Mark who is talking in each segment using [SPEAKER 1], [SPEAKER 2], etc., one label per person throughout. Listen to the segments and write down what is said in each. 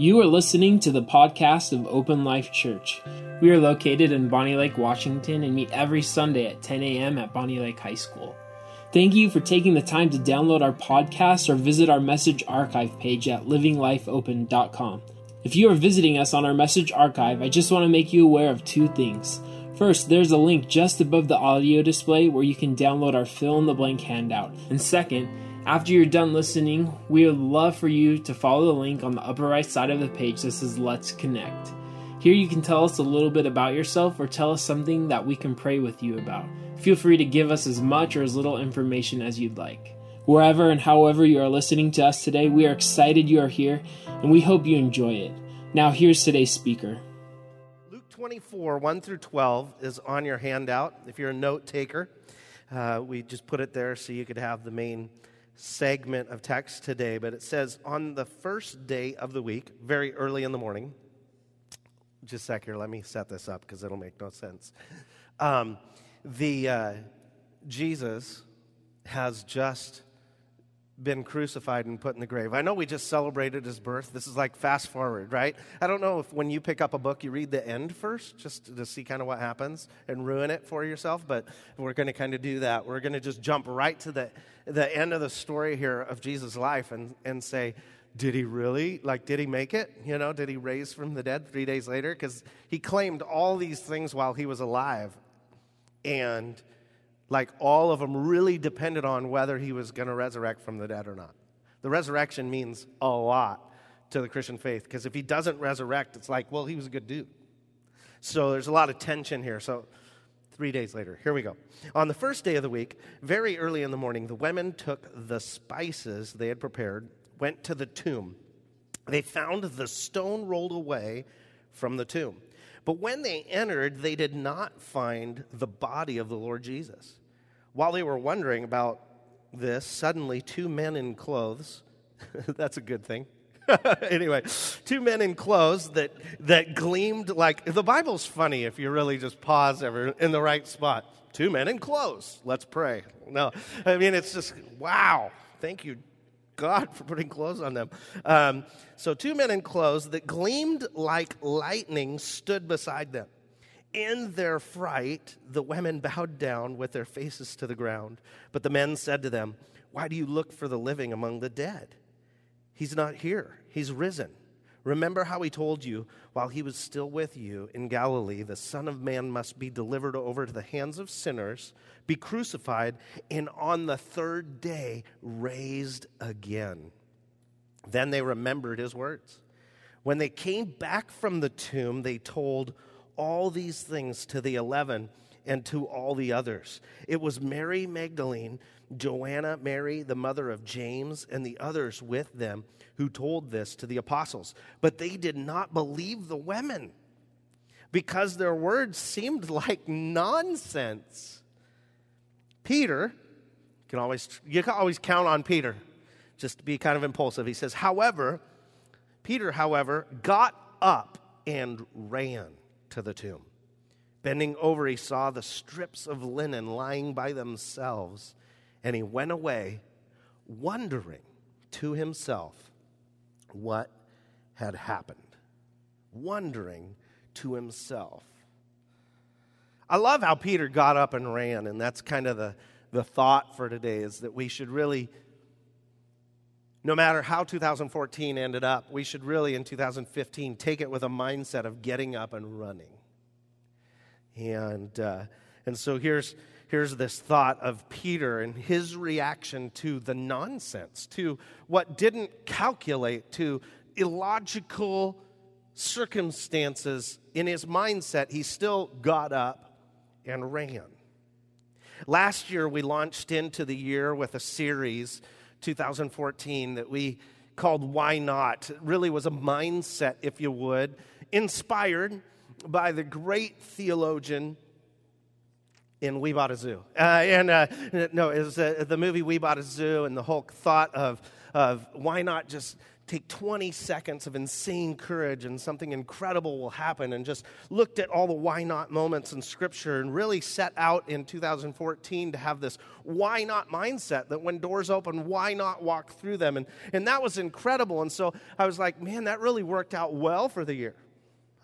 [SPEAKER 1] You are listening to the podcast of Open Life Church. We are located in Bonney Lake, Washington, and meet every Sunday at 10 a.m. at Bonney Lake High School. Thank you for taking the time to download our podcast or visit our message archive page at livinglifeopen.com. If you are visiting us on our message archive, I just want to make you aware of two things. First, there's a link just above the audio display where you can download our fill in the blank handout. And second, after you're done listening, we would love for you to follow the link on the upper right side of the page that says Let's Connect. Here you can tell us a little bit about yourself or tell us something that we can pray with you about. Feel free to give us as much or as little information as you'd like. Wherever and however you are listening to us today, we are excited you are here and we hope you enjoy it. Now, here's today's speaker.
[SPEAKER 2] Luke 24, 1 through 12 is on your handout. If you're a note taker, uh, we just put it there so you could have the main segment of text today, but it says, On the first day of the week, very early in the morning, just a sec here, let me set this up because it'll make no sense. Um, the uh, Jesus has just been crucified and put in the grave. I know we just celebrated his birth. This is like fast forward, right? I don't know if when you pick up a book, you read the end first just to see kind of what happens and ruin it for yourself, but we're going to kind of do that. We're going to just jump right to the, the end of the story here of Jesus' life and, and say, did he really? Like, did he make it? You know, did he raise from the dead three days later? Because he claimed all these things while he was alive. And like all of them really depended on whether he was going to resurrect from the dead or not. The resurrection means a lot to the Christian faith because if he doesn't resurrect, it's like, well, he was a good dude. So there's a lot of tension here. So three days later, here we go. On the first day of the week, very early in the morning, the women took the spices they had prepared, went to the tomb. They found the stone rolled away from the tomb. But when they entered, they did not find the body of the Lord Jesus. While they were wondering about this, suddenly two men in clothes, that's a good thing. anyway, two men in clothes that, that gleamed like the Bible's funny if you really just pause ever in the right spot. Two men in clothes. Let's pray. No, I mean, it's just, wow. Thank you, God, for putting clothes on them. Um, so, two men in clothes that gleamed like lightning stood beside them. In their fright, the women bowed down with their faces to the ground. But the men said to them, Why do you look for the living among the dead? He's not here, he's risen. Remember how he told you while he was still with you in Galilee, the Son of Man must be delivered over to the hands of sinners, be crucified, and on the third day raised again. Then they remembered his words. When they came back from the tomb, they told all these things to the eleven and to all the others. It was Mary Magdalene, Joanna, Mary, the mother of James, and the others with them who told this to the apostles. But they did not believe the women because their words seemed like nonsense. Peter, you can always, you can always count on Peter just to be kind of impulsive. He says, however, Peter, however, got up and ran to the tomb. Bending over, he saw the strips of linen lying by themselves, and he went away, wondering to himself what had happened. Wondering to himself. I love how Peter got up and ran, and that's kind of the, the thought for today is that we should really, no matter how 2014 ended up, we should really in 2015 take it with a mindset of getting up and running. And, uh, and so here's, here's this thought of Peter and his reaction to the nonsense, to what didn't calculate, to illogical circumstances in his mindset. He still got up and ran. Last year, we launched into the year with a series, 2014, that we called Why Not. It really was a mindset, if you would, inspired by the great theologian in We Bought a Zoo. Uh, and uh, no, it was uh, the movie We Bought a Zoo and the whole thought of, of why not just take 20 seconds of insane courage and something incredible will happen and just looked at all the why not moments in scripture and really set out in 2014 to have this why not mindset that when doors open why not walk through them? And, and that was incredible. And so i was like man that really worked out well for the year.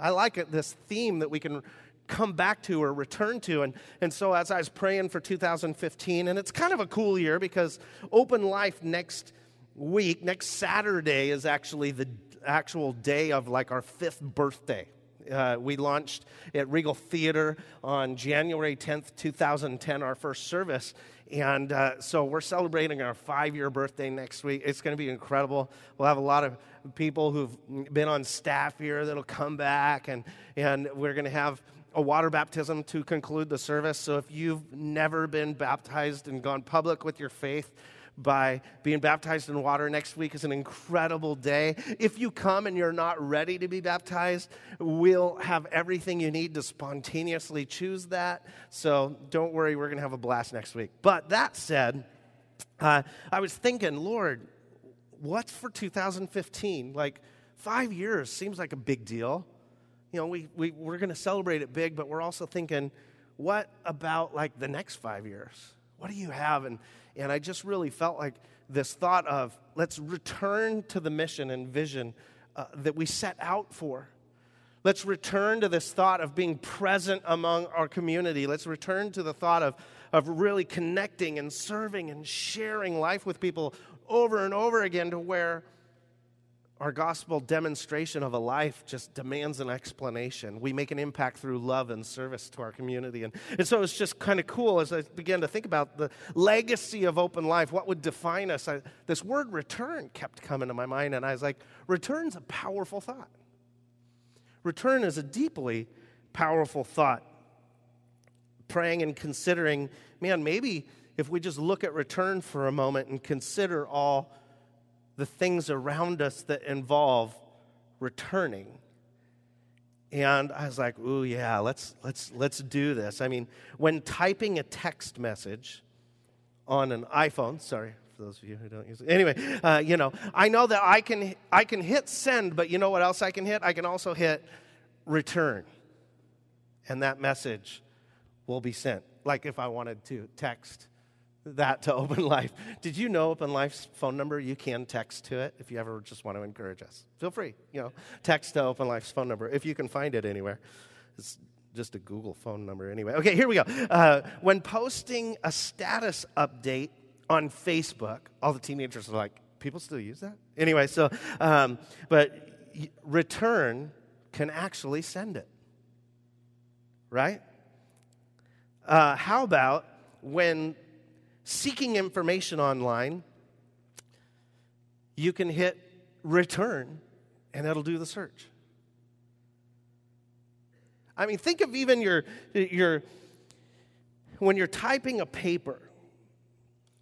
[SPEAKER 2] I like it this theme that we can come back to or return to. And, and so as I was praying for 2015, and it's kind of a cool year because Open Life next week, next Saturday, is actually the actual day of like our fifth birthday. Uh, we launched at Regal Theater on January 10th, 2010, our first service. And uh, so we're celebrating our five year birthday next week. It's going to be incredible. We'll have a lot of people who've been on staff here that'll come back, and, and we're going to have a water baptism to conclude the service. So if you've never been baptized and gone public with your faith, by being baptized in water next week is an incredible day. If you come and you're not ready to be baptized, we'll have everything you need to spontaneously choose that. So don't worry, we're going to have a blast next week. But that said, uh, I was thinking, Lord, what's for 2015? Like, five years seems like a big deal you know, we, we, we're going to celebrate it big, but we're also thinking, what about like the next five years? What do you have? And, and I just really felt like this thought of let's return to the mission and vision uh, that we set out for. Let's return to this thought of being present among our community. Let's return to the thought of, of really connecting and serving and sharing life with people over and over again to where our gospel demonstration of a life just demands an explanation. We make an impact through love and service to our community. And, and so it's just kind of cool as I began to think about the legacy of open life, what would define us. I, this word return kept coming to my mind, and I was like, return's a powerful thought. Return is a deeply powerful thought. Praying and considering, man, maybe if we just look at return for a moment and consider all the things around us that involve returning. And I was like, "Ooh, yeah, let's let's let's do this." I mean, when typing a text message on an iPhone, sorry for those of you who don't use it. Anyway, uh, you know, I know that I can I can hit send, but you know what else I can hit? I can also hit return, and that message will be sent. Like if I wanted to text that to Open Life. Did you know Open Life's phone number? You can text to it if you ever just want to encourage us. Feel free, you know, text to Open Life's phone number if you can find it anywhere. It's just a Google phone number anyway. Okay, here we go. Uh, when posting a status update on Facebook, all the teenagers are like, people still use that? Anyway, so, um, but return can actually send it, right? Uh, how about when seeking information online, you can hit return and it'll do the search. I mean, think of even your, your when you're typing a paper,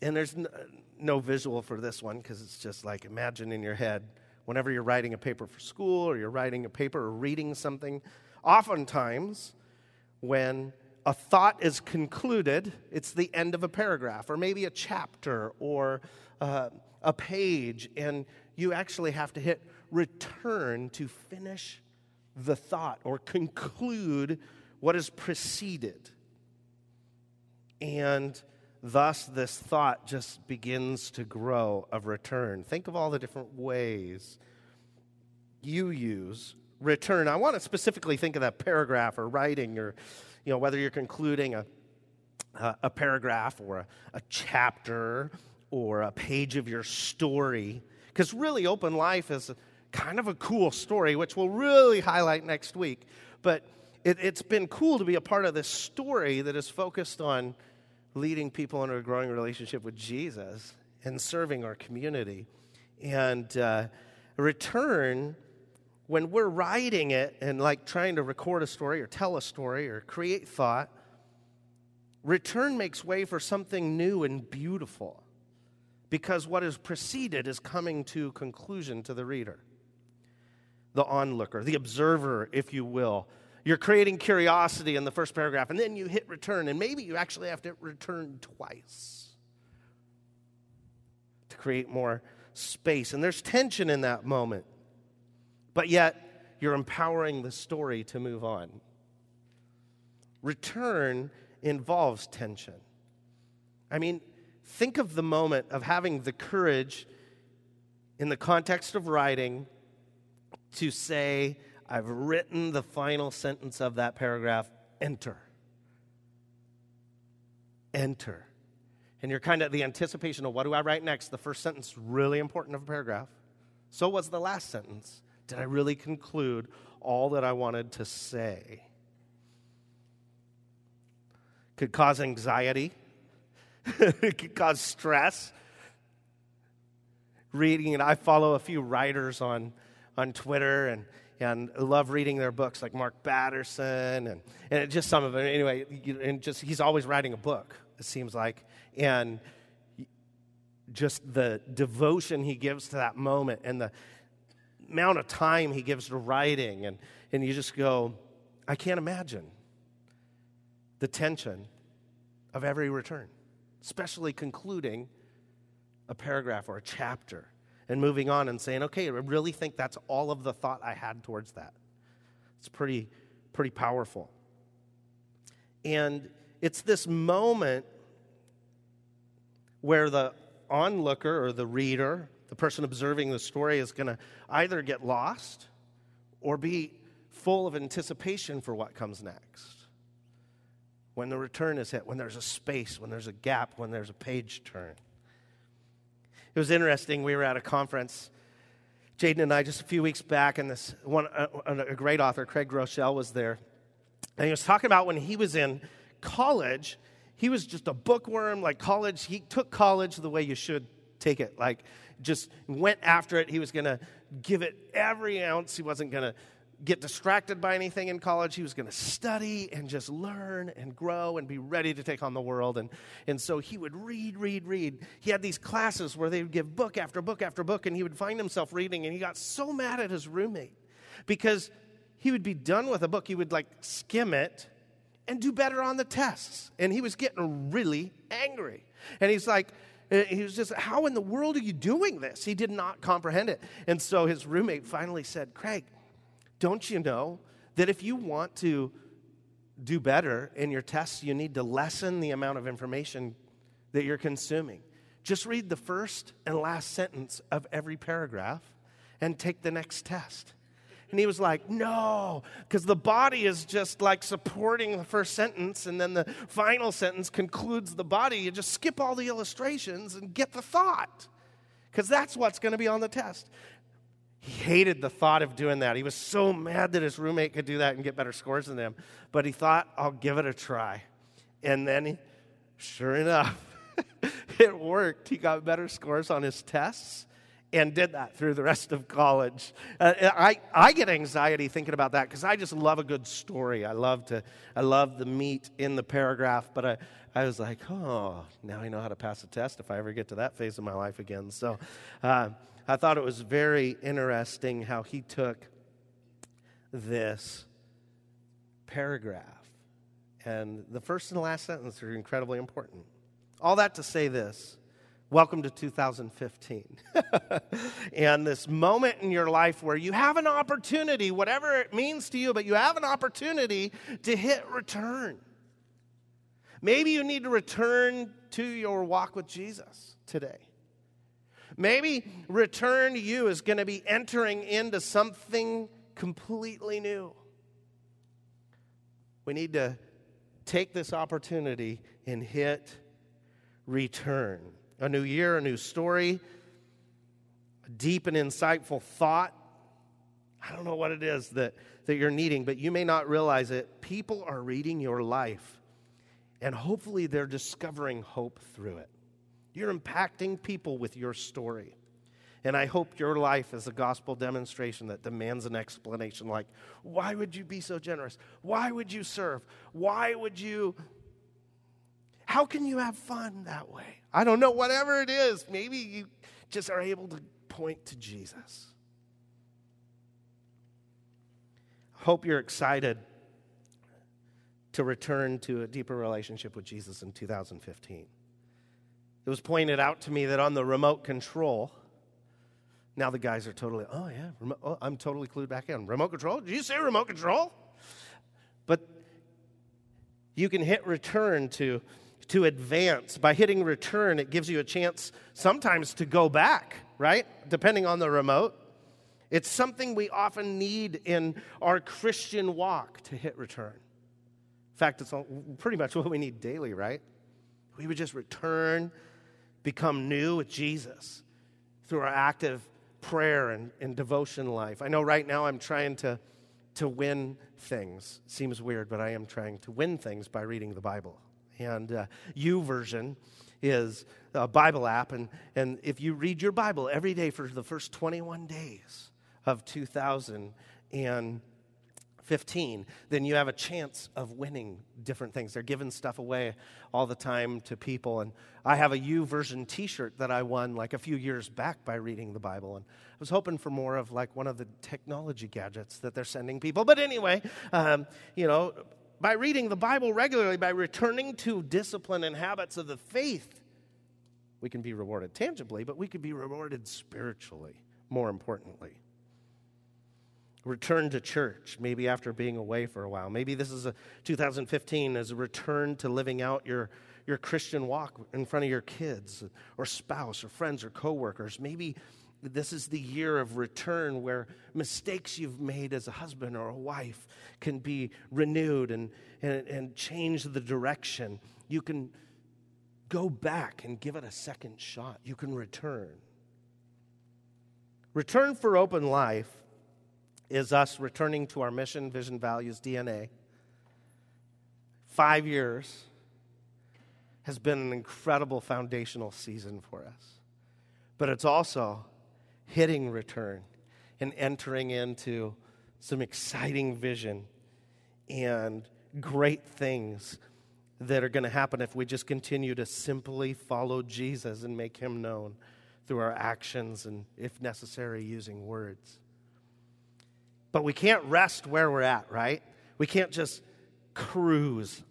[SPEAKER 2] and there's no, no visual for this one because it's just like imagine in your head whenever you're writing a paper for school or you're writing a paper or reading something, oftentimes when a thought is concluded, it's the end of a paragraph, or maybe a chapter, or uh, a page, and you actually have to hit return to finish the thought or conclude what has preceded. And thus, this thought just begins to grow of return. Think of all the different ways you use return. I want to specifically think of that paragraph or writing or you know, whether you're concluding a, a, a paragraph or a, a chapter or a page of your story, because really, open life is kind of a cool story, which we'll really highlight next week. But it, has been cool to be a part of this story that is focused on leading people into a growing relationship with Jesus and serving our community. And uh, return when we're writing it and like trying to record a story or tell a story or create thought, return makes way for something new and beautiful because what is preceded is coming to conclusion to the reader, the onlooker, the observer, if you will. You're creating curiosity in the first paragraph, and then you hit return, and maybe you actually have to return twice to create more space. And there's tension in that moment. But yet, you're empowering the story to move on. Return involves tension. I mean, think of the moment of having the courage in the context of writing to say, I've written the final sentence of that paragraph, enter. Enter. And you're kind of the anticipation of what do I write next? The first sentence, really important of a paragraph. So was the last sentence. Did I really conclude all that I wanted to say? Could cause anxiety, it could cause stress. Reading, and I follow a few writers on, on Twitter, and and love reading their books like Mark Batterson and, and just some of them. Anyway, and just he's always writing a book, it seems like. And just the devotion he gives to that moment and the amount of time he gives to writing. And, and you just go, I can't imagine the tension of every return, especially concluding a paragraph or a chapter and moving on and saying, okay, I really think that's all of the thought I had towards that. It's pretty, pretty powerful. And it's this moment where the onlooker or the reader, the person observing the story, is going to either get lost or be full of anticipation for what comes next. When the return is hit, when there's a space, when there's a gap, when there's a page turn. It was interesting. We were at a conference, Jaden and I, just a few weeks back, and this one, a, a great author, Craig Groeschel, was there. And he was talking about when he was in college, he was just a bookworm, like college. He took college the way you should take it. Like, just went after it. He was going to give it every ounce. He wasn't going to get distracted by anything in college. He was going to study and just learn and grow and be ready to take on the world. And, and so he would read, read, read. He had these classes where they would give book after book after book, and he would find himself reading. And he got so mad at his roommate because he would be done with a book. He would like skim it and do better on the tests. And he was getting really angry. And he's like, Uh, he was just, how in the world are you doing this? He did not comprehend it. And so his roommate finally said, Craig, don't you know that if you want to do better in your tests, you need to lessen the amount of information that you're consuming? Just read the first and last sentence of every paragraph and take the next test. And he was like, No, because the body is just like supporting the first sentence, and then the final sentence concludes the body. You just skip all the illustrations and get the thought, because that's what's going to be on the test. He hated the thought of doing that. He was so mad that his roommate could do that and get better scores than him. But he thought, I'll give it a try. And then, he, sure enough, it worked. He got better scores on his tests and did that through the rest of college. Uh, I, I get anxiety thinking about that because I just love a good story. I love to I love the meat in the paragraph, but I, I was like, oh, now I know how to pass a test if I ever get to that phase of my life again. So uh, I thought it was very interesting how he took this paragraph. And the first and last sentence are incredibly important. All that to say this welcome to 2015. and this moment in your life where you have an opportunity, whatever it means to you, but you have an opportunity to hit return. Maybe you need to return to your walk with Jesus today. Maybe return to you is going to be entering into something completely new. We need to take this opportunity and hit return. A new year, a new story, a deep and insightful thought. I don't know what it is that, that you're needing, but you may not realize it. People are reading your life, and hopefully they're discovering hope through it. You're impacting people with your story. And I hope your life is a gospel demonstration that demands an explanation like, why would you be so generous? Why would you serve? Why would you? How can you have fun that way? I don't know, whatever it is. Maybe you just are able to point to Jesus. Hope you're excited to return to a deeper relationship with Jesus in 2015. It was pointed out to me that on the remote control Now the guys are totally, oh yeah, remote, oh, I'm totally clued back in. Remote control? Did you say remote control? But you can hit return to, to advance. By hitting return, it gives you a chance sometimes to go back, right? Depending on the remote. It's something we often need in our Christian walk to hit return. In fact, it's all, pretty much what we need daily, right? We would just return, become new with Jesus through our active prayer and, and devotion life. I know right now I'm trying to, to win things. Seems weird, but I am trying to win things by reading the Bible. And uh, version is a Bible app, and, and if you read your Bible every day for the first 21 days of 2015, then you have a chance of winning different things. They're giving stuff away all the time to people. And I have a YouVersion t shirt that I won like a few years back by reading the Bible. And I was hoping for more of like one of the technology gadgets that they're sending people. But anyway, um, you know, by reading the Bible regularly, by returning to discipline and habits of the faith, we can be rewarded tangibly, but we can be rewarded spiritually, more importantly return to church, maybe after being away for a while. Maybe this is a 2015 as a return to living out your, your Christian walk in front of your kids or spouse or friends or coworkers. Maybe this is the year of return where mistakes you've made as a husband or a wife can be renewed and, and, and change the direction. You can go back and give it a second shot. You can return. Return for open life is us returning to our mission, vision, values, DNA. Five years has been an incredible foundational season for us. But it's also hitting return and entering into some exciting vision and great things that are going to happen if we just continue to simply follow Jesus and make him known through our actions and, if necessary, using words. But we can't rest where we're at, right? We can't just cruise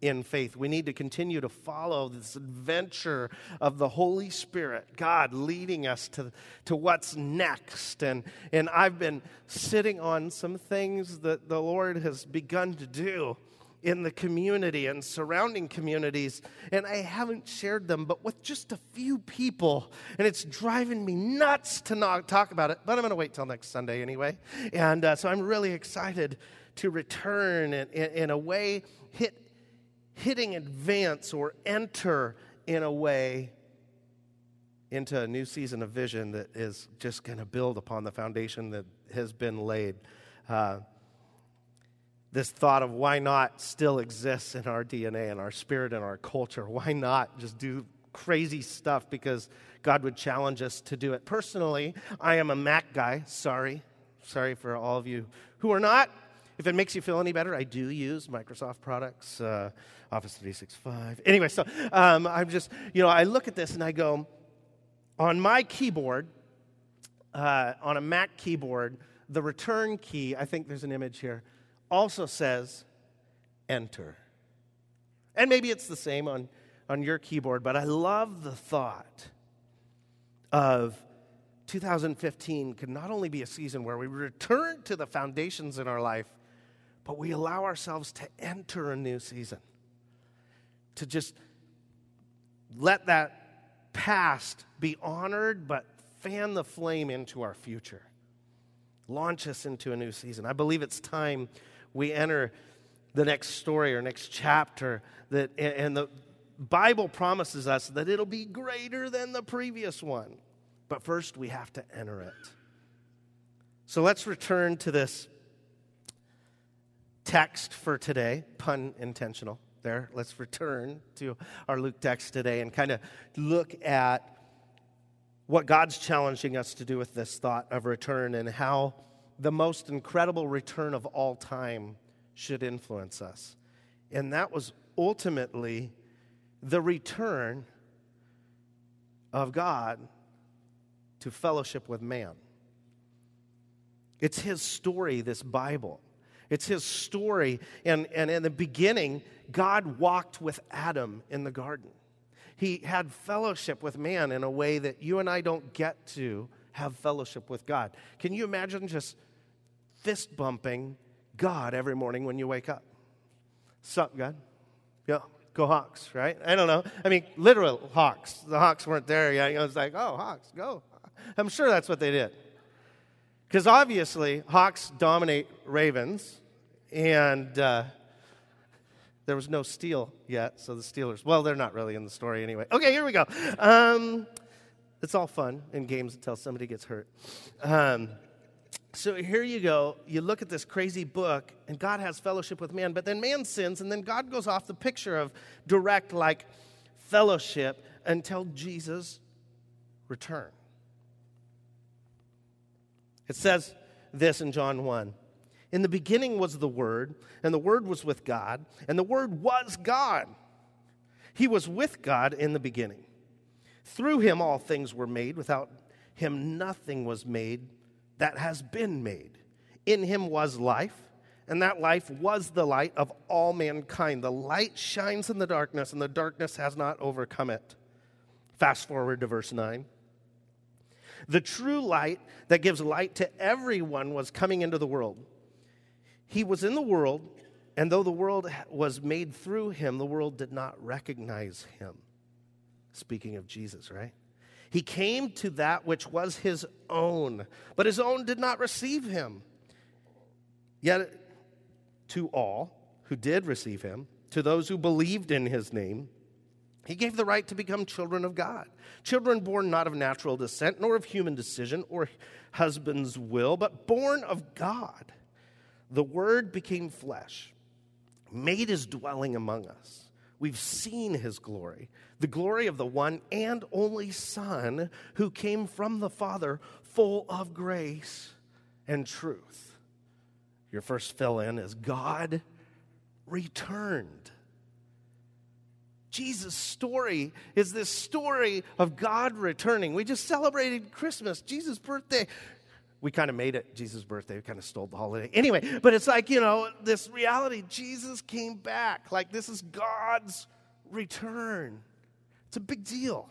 [SPEAKER 2] in faith. We need to continue to follow this adventure of the Holy Spirit, God leading us to, to what's next. And, and I've been sitting on some things that the Lord has begun to do in the community and surrounding communities, and I haven't shared them, but with just a few people. And it's driving me nuts to not talk about it, but I'm going to wait till next Sunday anyway. And uh, so I'm really excited to return in, in a way, hit, hitting advance or enter in a way into a new season of vision that is just going to build upon the foundation that has been laid. Uh, this thought of why not still exists in our DNA and our spirit and our culture. Why not just do crazy stuff because God would challenge us to do it. Personally, I am a Mac guy. Sorry. Sorry for all of you who are not. If it makes you feel any better, I do use Microsoft products, uh, Office 365. Anyway, so um, I'm just, you know, I look at this and I go, on my keyboard, uh, on a Mac keyboard, the return key, I think there's an image here also says enter. And maybe it's the same on, on your keyboard, but I love the thought of 2015 could not only be a season where we return to the foundations in our life, but we allow ourselves to enter a new season. To just let that past be honored, but fan the flame into our future. Launch us into a new season. I believe it's time we enter the next story or next chapter that and the bible promises us that it'll be greater than the previous one but first we have to enter it so let's return to this text for today pun intentional there let's return to our luke text today and kind of look at what god's challenging us to do with this thought of return and how the most incredible return of all time should influence us. And that was ultimately the return of God to fellowship with man. It's his story, this Bible. It's his story. And, and in the beginning, God walked with Adam in the garden. He had fellowship with man in a way that you and I don't get to have fellowship with God. Can you imagine just fist bumping God every morning when you wake up? Sup, God? Yeah, go Hawks, right? I don't know. I mean, literal Hawks. The Hawks weren't there yet. It was like, oh, Hawks, go. I'm sure that's what they did. Because obviously, Hawks dominate Ravens, and uh, there was no steal yet, so the Steelers, well, they're not really in the story anyway. Okay, here we go. Um, it's all fun in games until somebody gets hurt. Um, so here you go. You look at this crazy book, and God has fellowship with man, but then man sins, and then God goes off the picture of direct, like, fellowship until Jesus return. It says this in John 1 In the beginning was the Word, and the Word was with God, and the Word was God. He was with God in the beginning. Through him all things were made. Without him nothing was made that has been made. In him was life, and that life was the light of all mankind. The light shines in the darkness, and the darkness has not overcome it. Fast forward to verse 9. The true light that gives light to everyone was coming into the world. He was in the world, and though the world was made through him, the world did not recognize him. Speaking of Jesus, right? He came to that which was his own, but his own did not receive him. Yet to all who did receive him, to those who believed in his name, he gave the right to become children of God. Children born not of natural descent, nor of human decision or husband's will, but born of God. The Word became flesh, made his dwelling among us. We've seen his glory, the glory of the one and only Son who came from the Father, full of grace and truth. Your first fill in is God returned. Jesus' story is this story of God returning. We just celebrated Christmas, Jesus' birthday we kind of made it Jesus' birthday. We kind of stole the holiday. Anyway, but it's like, you know, this reality Jesus came back. Like, this is God's return. It's a big deal.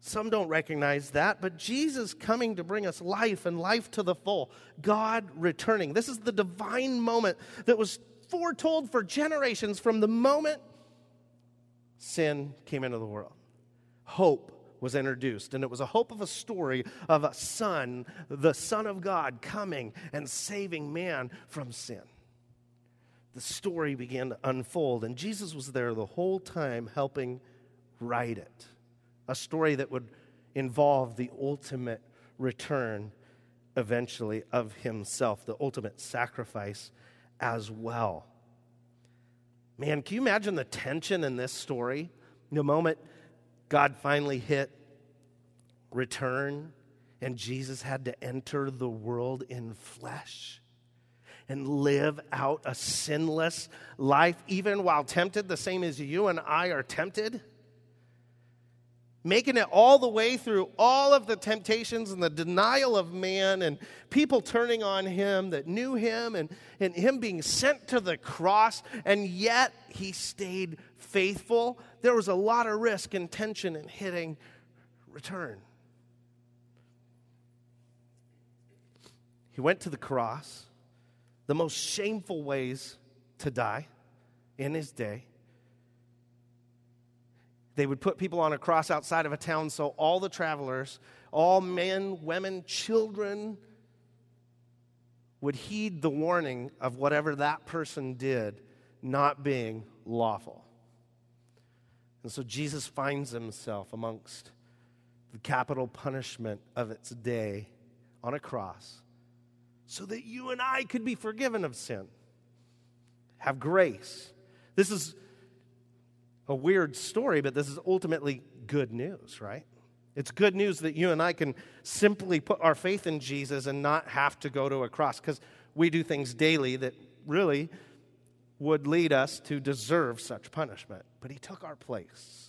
[SPEAKER 2] Some don't recognize that, but Jesus coming to bring us life and life to the full. God returning. This is the divine moment that was foretold for generations from the moment sin came into the world. Hope was introduced. And it was a hope of a story of a son, the Son of God, coming and saving man from sin. The story began to unfold, and Jesus was there the whole time helping write it. A story that would involve the ultimate return eventually of himself, the ultimate sacrifice as well. Man, can you imagine the tension in this story? The moment God finally hit return and Jesus had to enter the world in flesh and live out a sinless life, even while tempted, the same as you and I are tempted. Making it all the way through all of the temptations and the denial of man, and people turning on him that knew him, and, and him being sent to the cross, and yet he stayed faithful. There was a lot of risk and tension in hitting return. He went to the cross, the most shameful ways to die in his day. They would put people on a cross outside of a town so all the travelers, all men, women, children, would heed the warning of whatever that person did not being lawful. And so Jesus finds himself amongst the capital punishment of its day on a cross so that you and I could be forgiven of sin, have grace. This is a weird story, but this is ultimately good news, right? It's good news that you and I can simply put our faith in Jesus and not have to go to a cross because we do things daily that really would lead us to deserve such punishment. But He took our place.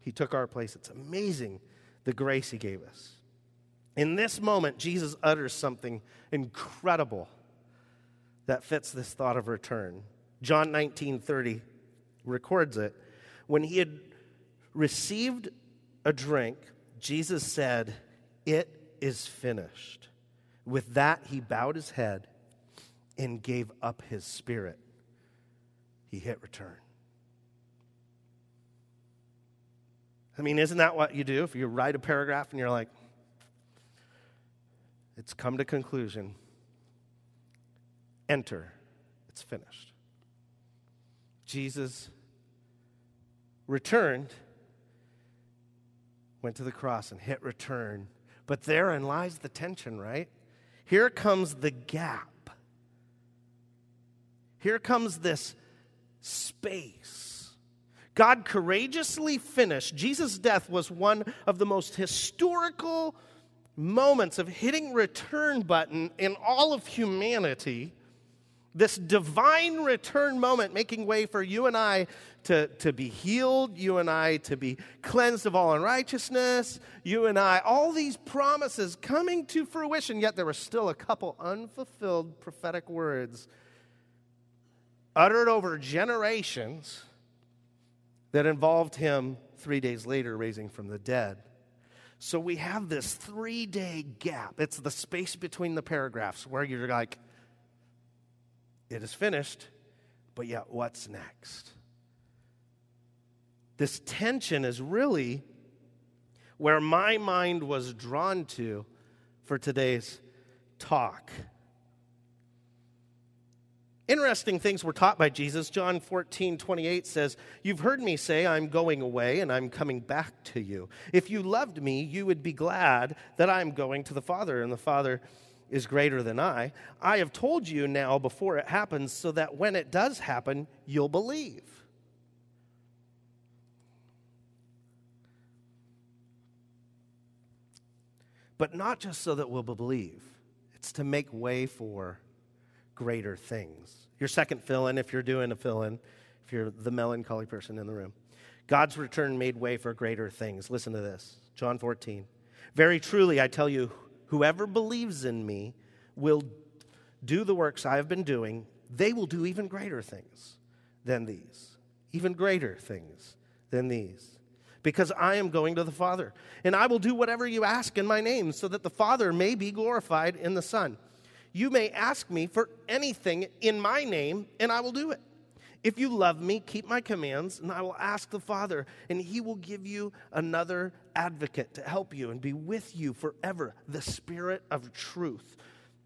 [SPEAKER 2] He took our place. It's amazing the grace He gave us. In this moment, Jesus utters something incredible that fits this thought of return. John 19 30 records it. When he had received a drink, Jesus said, It is finished. With that, he bowed his head and gave up his spirit. He hit return. I mean, isn't that what you do? If you write a paragraph and you're like, it's come to conclusion, enter, it's finished. Jesus returned, went to the cross and hit return. But therein lies the tension, right? Here comes the gap. Here comes this space. God courageously finished. Jesus' death was one of the most historical moments of hitting return button in all of humanity this divine return moment making way for you and I to, to be healed, you and I to be cleansed of all unrighteousness, you and I, all these promises coming to fruition, yet there were still a couple unfulfilled prophetic words uttered over generations that involved him three days later raising from the dead. So we have this three day gap. It's the space between the paragraphs where you're like, it is finished, but yet what's next? This tension is really where my mind was drawn to for today's talk. Interesting things were taught by Jesus. John 14, 28 says, You've heard me say, I'm going away and I'm coming back to you. If you loved me, you would be glad that I'm going to the Father, and the Father is greater than I. I have told you now before it happens so that when it does happen, you'll believe. But not just so that we'll believe, it's to make way for greater things. Your second fill in, if you're doing a fill in, if you're the melancholy person in the room. God's return made way for greater things. Listen to this John 14. Very truly, I tell you, Whoever believes in me will do the works I have been doing. They will do even greater things than these, even greater things than these. Because I am going to the Father, and I will do whatever you ask in my name, so that the Father may be glorified in the Son. You may ask me for anything in my name, and I will do it. If you love me, keep my commands, and I will ask the Father, and he will give you another advocate to help you and be with you forever, the Spirit of truth.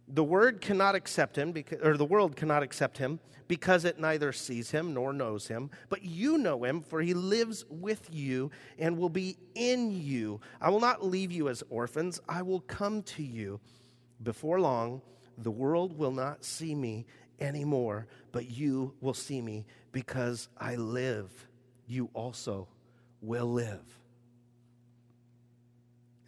[SPEAKER 2] The word cannot accept him, because, or the world cannot accept him, because it neither sees him nor knows him. But you know him, for he lives with you and will be in you. I will not leave you as orphans, I will come to you. Before long, the world will not see me anymore, but you will see me because I live. You also will live.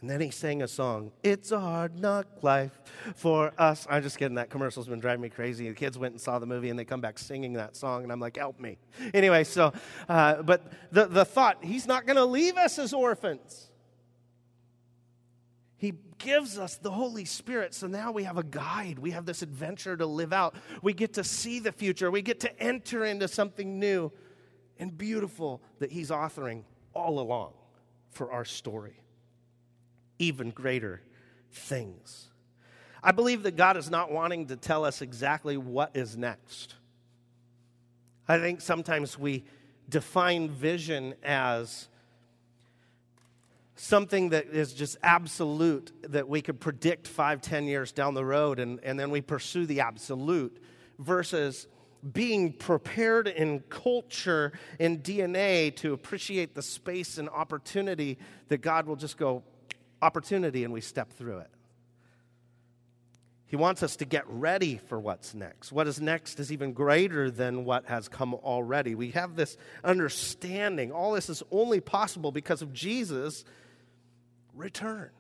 [SPEAKER 2] And then he sang a song, It's a Hard Knock Life for Us. I'm just kidding, that commercial's been driving me crazy. The kids went and saw the movie and they come back singing that song, and I'm like, Help me. Anyway, so, uh, but the, the thought, He's not going to leave us as orphans. He gives us the Holy Spirit. So now we have a guide. We have this adventure to live out. We get to see the future. We get to enter into something new and beautiful that He's authoring all along for our story. Even greater things. I believe that God is not wanting to tell us exactly what is next. I think sometimes we define vision as something that is just absolute that we could predict five, ten years down the road, and, and then we pursue the absolute versus being prepared in culture in DNA to appreciate the space and opportunity that God will just go, opportunity, and we step through it. He wants us to get ready for what's next. What is next is even greater than what has come already. We have this understanding. All this is only possible because of Jesus return.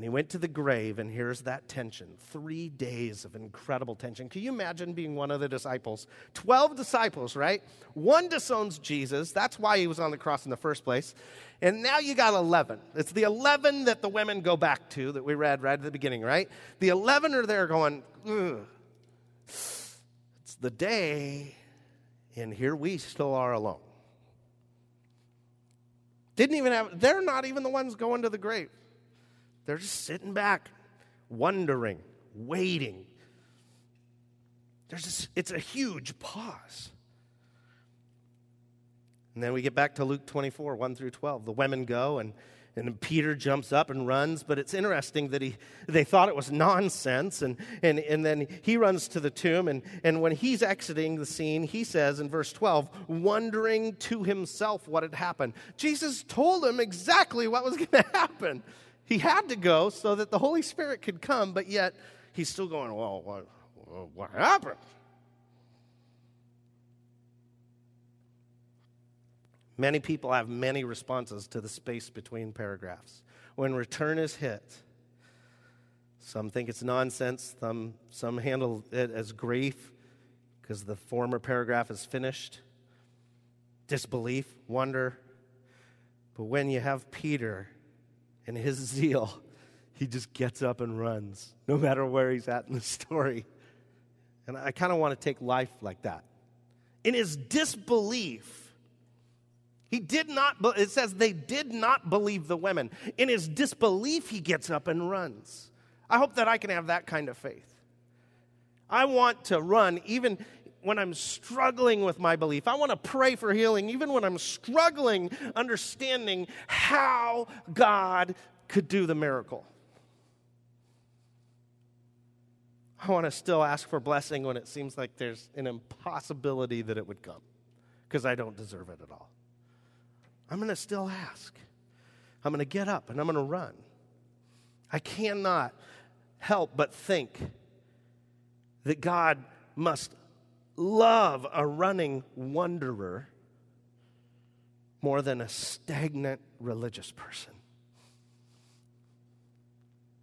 [SPEAKER 2] And he went to the grave, and here's that tension three days of incredible tension. Can you imagine being one of the disciples? 12 disciples, right? One disowns Jesus. That's why he was on the cross in the first place. And now you got 11. It's the 11 that the women go back to that we read right at the beginning, right? The 11 are there going, Ugh. it's the day, and here we still are alone. Didn't even have, they're not even the ones going to the grave. They're just sitting back, wondering, waiting. There's this, it's a huge pause. And then we get back to Luke 24, 1 through 12. The women go, and, and Peter jumps up and runs, but it's interesting that he, they thought it was nonsense. And, and, and then he runs to the tomb, and, and when he's exiting the scene, he says in verse 12, wondering to himself what had happened. Jesus told him exactly what was going to happen. He had to go so that the Holy Spirit could come, but yet he's still going, Well, what, what happened? Many people have many responses to the space between paragraphs. When return is hit, some think it's nonsense, some, some handle it as grief because the former paragraph is finished, disbelief, wonder. But when you have Peter and his zeal, he just gets up and runs, no matter where he's at in the story. And I kind of want to take life like that. In his disbelief, he did not, it says they did not believe the women. In his disbelief, he gets up and runs. I hope that I can have that kind of faith. I want to run even when I'm struggling with my belief. I want to pray for healing even when I'm struggling understanding how God could do the miracle. I want to still ask for blessing when it seems like there's an impossibility that it would come because I don't deserve it at all. I'm going to still ask. I'm going to get up and I'm going to run. I cannot help but think that God must love a running wanderer more than a stagnant religious person.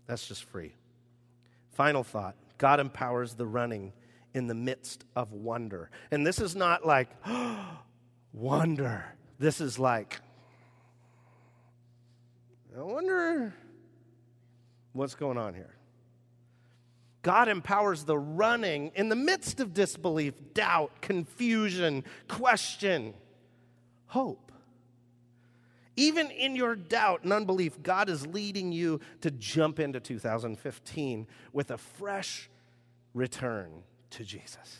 [SPEAKER 2] That's just free. Final thought God empowers the running in the midst of wonder. And this is not like, wonder. This is like, I wonder what's going on here. God empowers the running in the midst of disbelief, doubt, confusion, question, hope. Even in your doubt and unbelief, God is leading you to jump into 2015 with a fresh return to Jesus.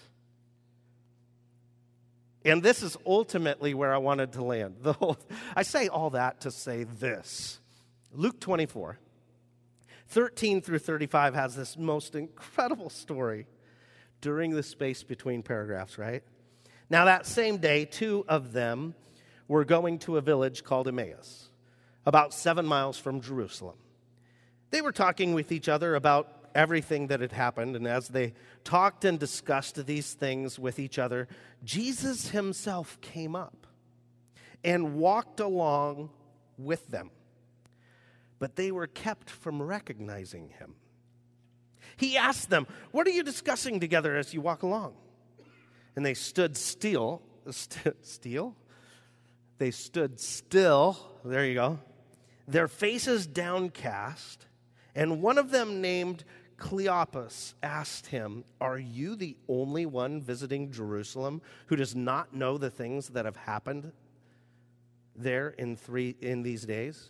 [SPEAKER 2] And this is ultimately where I wanted to land. The whole, I say all that to say this Luke 24, 13 through 35 has this most incredible story during the space between paragraphs, right? Now, that same day, two of them were going to a village called Emmaus, about seven miles from Jerusalem. They were talking with each other about everything that had happened. And as they talked and discussed these things with each other, Jesus himself came up and walked along with them. But they were kept from recognizing him. He asked them, What are you discussing together as you walk along? And they stood still. St- still? They stood still. There you go. Their faces downcast. And one of them, named Cleopas asked him, Are you the only one visiting Jerusalem who does not know the things that have happened there in, three, in these days?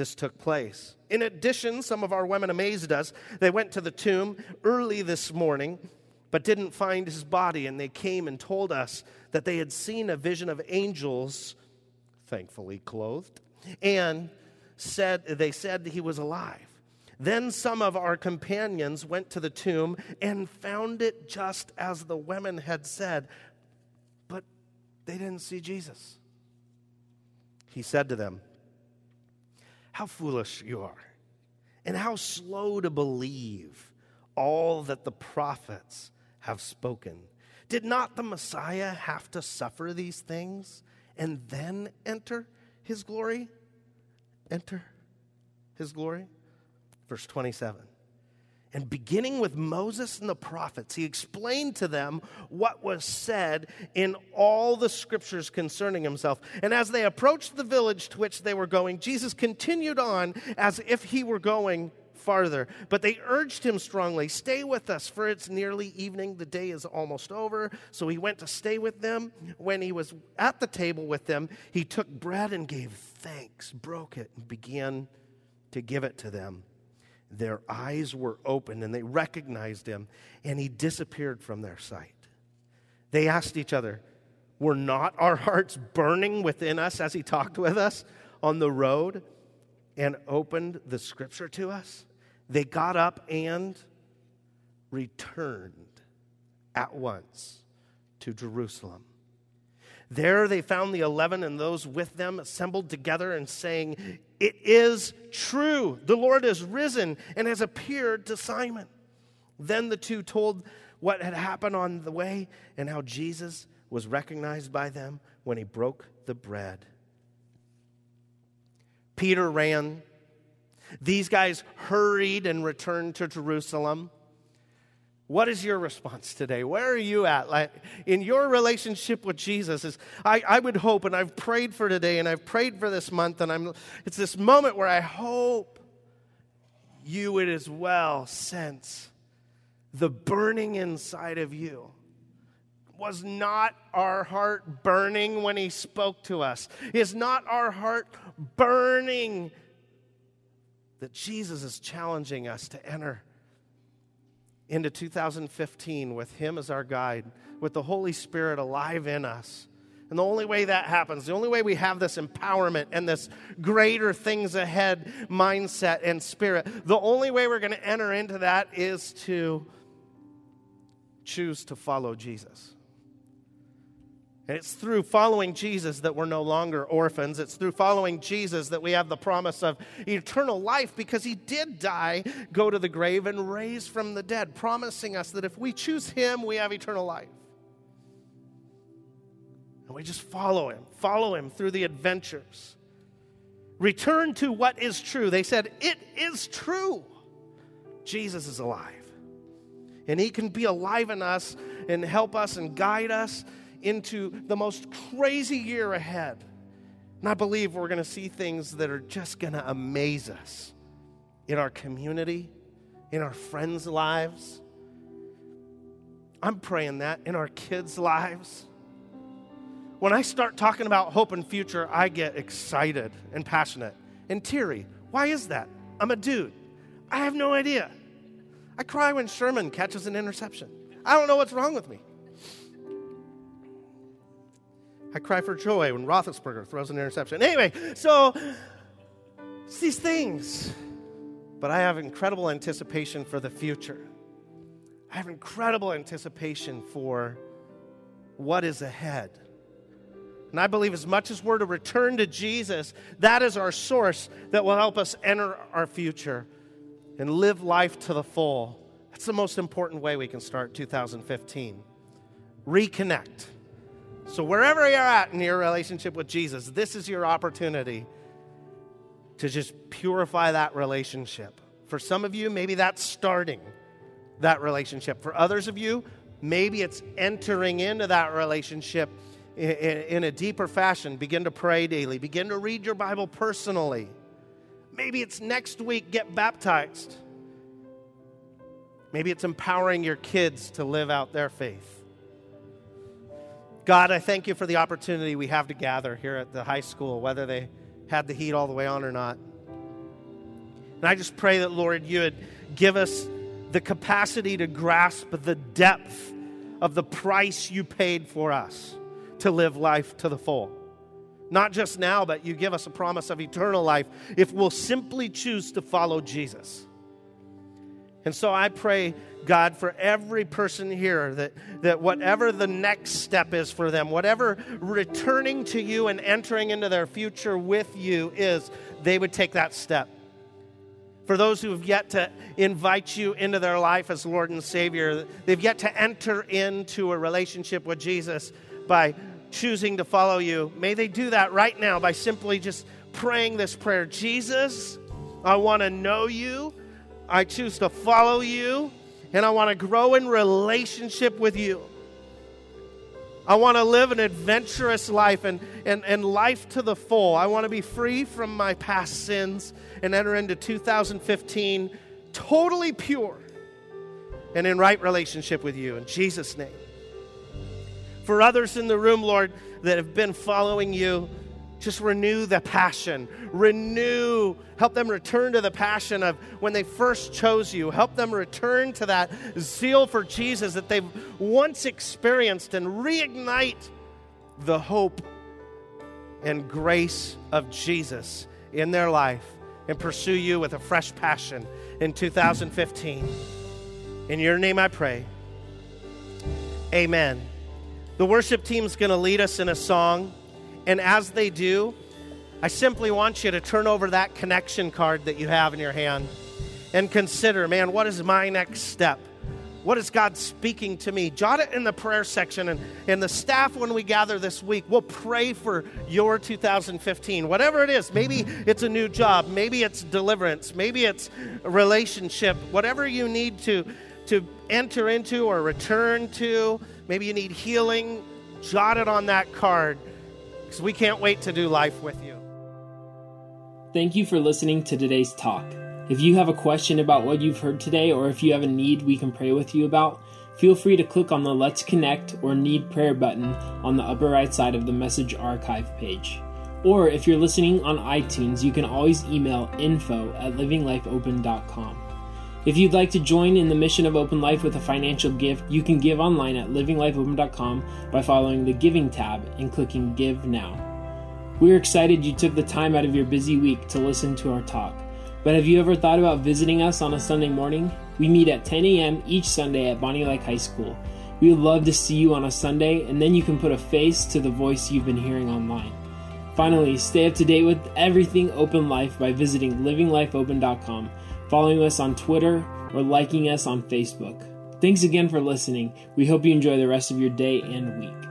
[SPEAKER 2] this took place. In addition, some of our women amazed us. They went to the tomb early this morning, but didn't find his body. And they came and told us that they had seen a vision of angels, thankfully clothed, and said they said he was alive. Then some of our companions went to the tomb and found it just as the women had said, but they didn't see Jesus. He said to them, How foolish you are, and how slow to believe all that the prophets have spoken. Did not the Messiah have to suffer these things and then enter his glory? Enter his glory? Verse 27. And beginning with Moses and the prophets, he explained to them what was said in all the scriptures concerning himself. And as they approached the village to which they were going, Jesus continued on as if he were going farther. But they urged him strongly, Stay with us, for it's nearly evening. The day is almost over. So he went to stay with them. When he was at the table with them, he took bread and gave thanks, broke it, and began to give it to them their eyes were opened and they recognized him, and he disappeared from their sight. They asked each other, Were not our hearts burning within us as he talked with us on the road and opened the scripture to us? They got up and returned at once to Jerusalem. There they found the eleven and those with them assembled together and saying, It is true, the Lord is risen and has appeared to Simon. Then the two told what had happened on the way and how Jesus was recognized by them when he broke the bread. Peter ran. These guys hurried and returned to Jerusalem. What is your response today? Where are you at? Like in your relationship with Jesus is I, I would hope, and I've prayed for today and I've prayed for this month, and I'm it's this moment where I hope you would as well sense the burning inside of you. Was not our heart burning when he spoke to us? Is not our heart burning that Jesus is challenging us to enter into 2015 with Him as our guide, with the Holy Spirit alive in us. And the only way that happens, the only way we have this empowerment and this greater things ahead mindset and spirit, the only way we're going to enter into that is to choose to follow Jesus. And it's through following Jesus that we're no longer orphans. It's through following Jesus that we have the promise of eternal life because he did die, go to the grave, and raise from the dead, promising us that if we choose him, we have eternal life. And we just follow him, follow him through the adventures. Return to what is true. They said, It is true. Jesus is alive. And he can be alive in us and help us and guide us into the most crazy year ahead. And I believe we're going to see things that are just going to amaze us in our community, in our friends' lives. I'm praying that in our kids' lives. When I start talking about hope and future, I get excited and passionate and teary. Why is that? I'm a dude. I have no idea. I cry when Sherman catches an interception. I don't know what's wrong with me. I cry for joy when Roethlisberger throws an interception. Anyway, so it's these things. But I have incredible anticipation for the future. I have incredible anticipation for what is ahead. And I believe as much as we're to return to Jesus, that is our source that will help us enter our future and live life to the full. That's the most important way we can start 2015. Reconnect so, wherever you're at in your relationship with Jesus, this is your opportunity to just purify that relationship. For some of you, maybe that's starting that relationship. For others of you, maybe it's entering into that relationship in, in, a deeper fashion. Begin to pray daily, begin to read your Bible personally. Maybe it's next week, get baptized. Maybe it's empowering your kids to live out their faith. God, I thank you for the opportunity we have to gather here at the high school, whether they had the heat all the way on or not. And I just pray that, Lord, you would give us the capacity to grasp the depth of the price you paid for us to live life to the full. Not just now, but you give us a promise of eternal life if we'll simply choose to follow Jesus. And so I pray God, for every person here, that, that whatever the next step is for them, whatever returning to you and entering into their future with you is, they would take that step. For those who have yet to invite you into their life as Lord and Savior, they've yet to enter into a relationship with Jesus by choosing to follow you. May they do that right now by simply just praying this prayer Jesus, I want to know you. I choose to follow you, and I want to grow in relationship with you. I want to live an adventurous life and, and, and life to the full. I want to be free from my past sins and enter into 2015 totally pure and in right relationship with you. In Jesus' name. For others in the room, Lord, that have been following you, just renew the passion. Renew, help them return to the passion of when they first chose you. Help them return to that zeal for Jesus that they've once experienced and reignite the hope and grace of Jesus in their life and pursue you with a fresh passion in 2015. In your name I pray. Amen. The worship team's going to lead us in a song. And as they do, I simply want you to turn over that connection card that you have in your hand and consider, man, what is my next step? What is God speaking to me? Jot it in the prayer section, and, and the staff, when we gather this week, will pray for your 2015. Whatever it is, maybe it's a new job, maybe it's deliverance, maybe it's a relationship, whatever you need to, to enter into or return to, maybe you need healing, jot it on that card because we can't wait to do life with you.
[SPEAKER 1] Thank you for listening to today's talk. If you have a question about what you've heard today, or if you have a need we can pray with you about, feel free to click on the Let's Connect or Need Prayer button on the upper right side of the message archive page. Or if you're listening on iTunes, you can always email info at livinglifeopen.com. If you'd like to join in the mission of Open Life with a financial gift, you can give online at livinglifeopen.com by following the Giving tab and clicking Give Now. We're excited you took the time out of your busy week to listen to our talk. But have you ever thought about visiting us on a Sunday morning? We meet at 10 a.m. each Sunday at Bonney Lake High School. We would love to see you on a Sunday, and then you can put a face to the voice you've been hearing online. Finally, stay up to date with everything Open Life by visiting livinglifeopen.com following us on Twitter, or liking us on Facebook. Thanks again for listening. We hope you enjoy the rest of your day and week.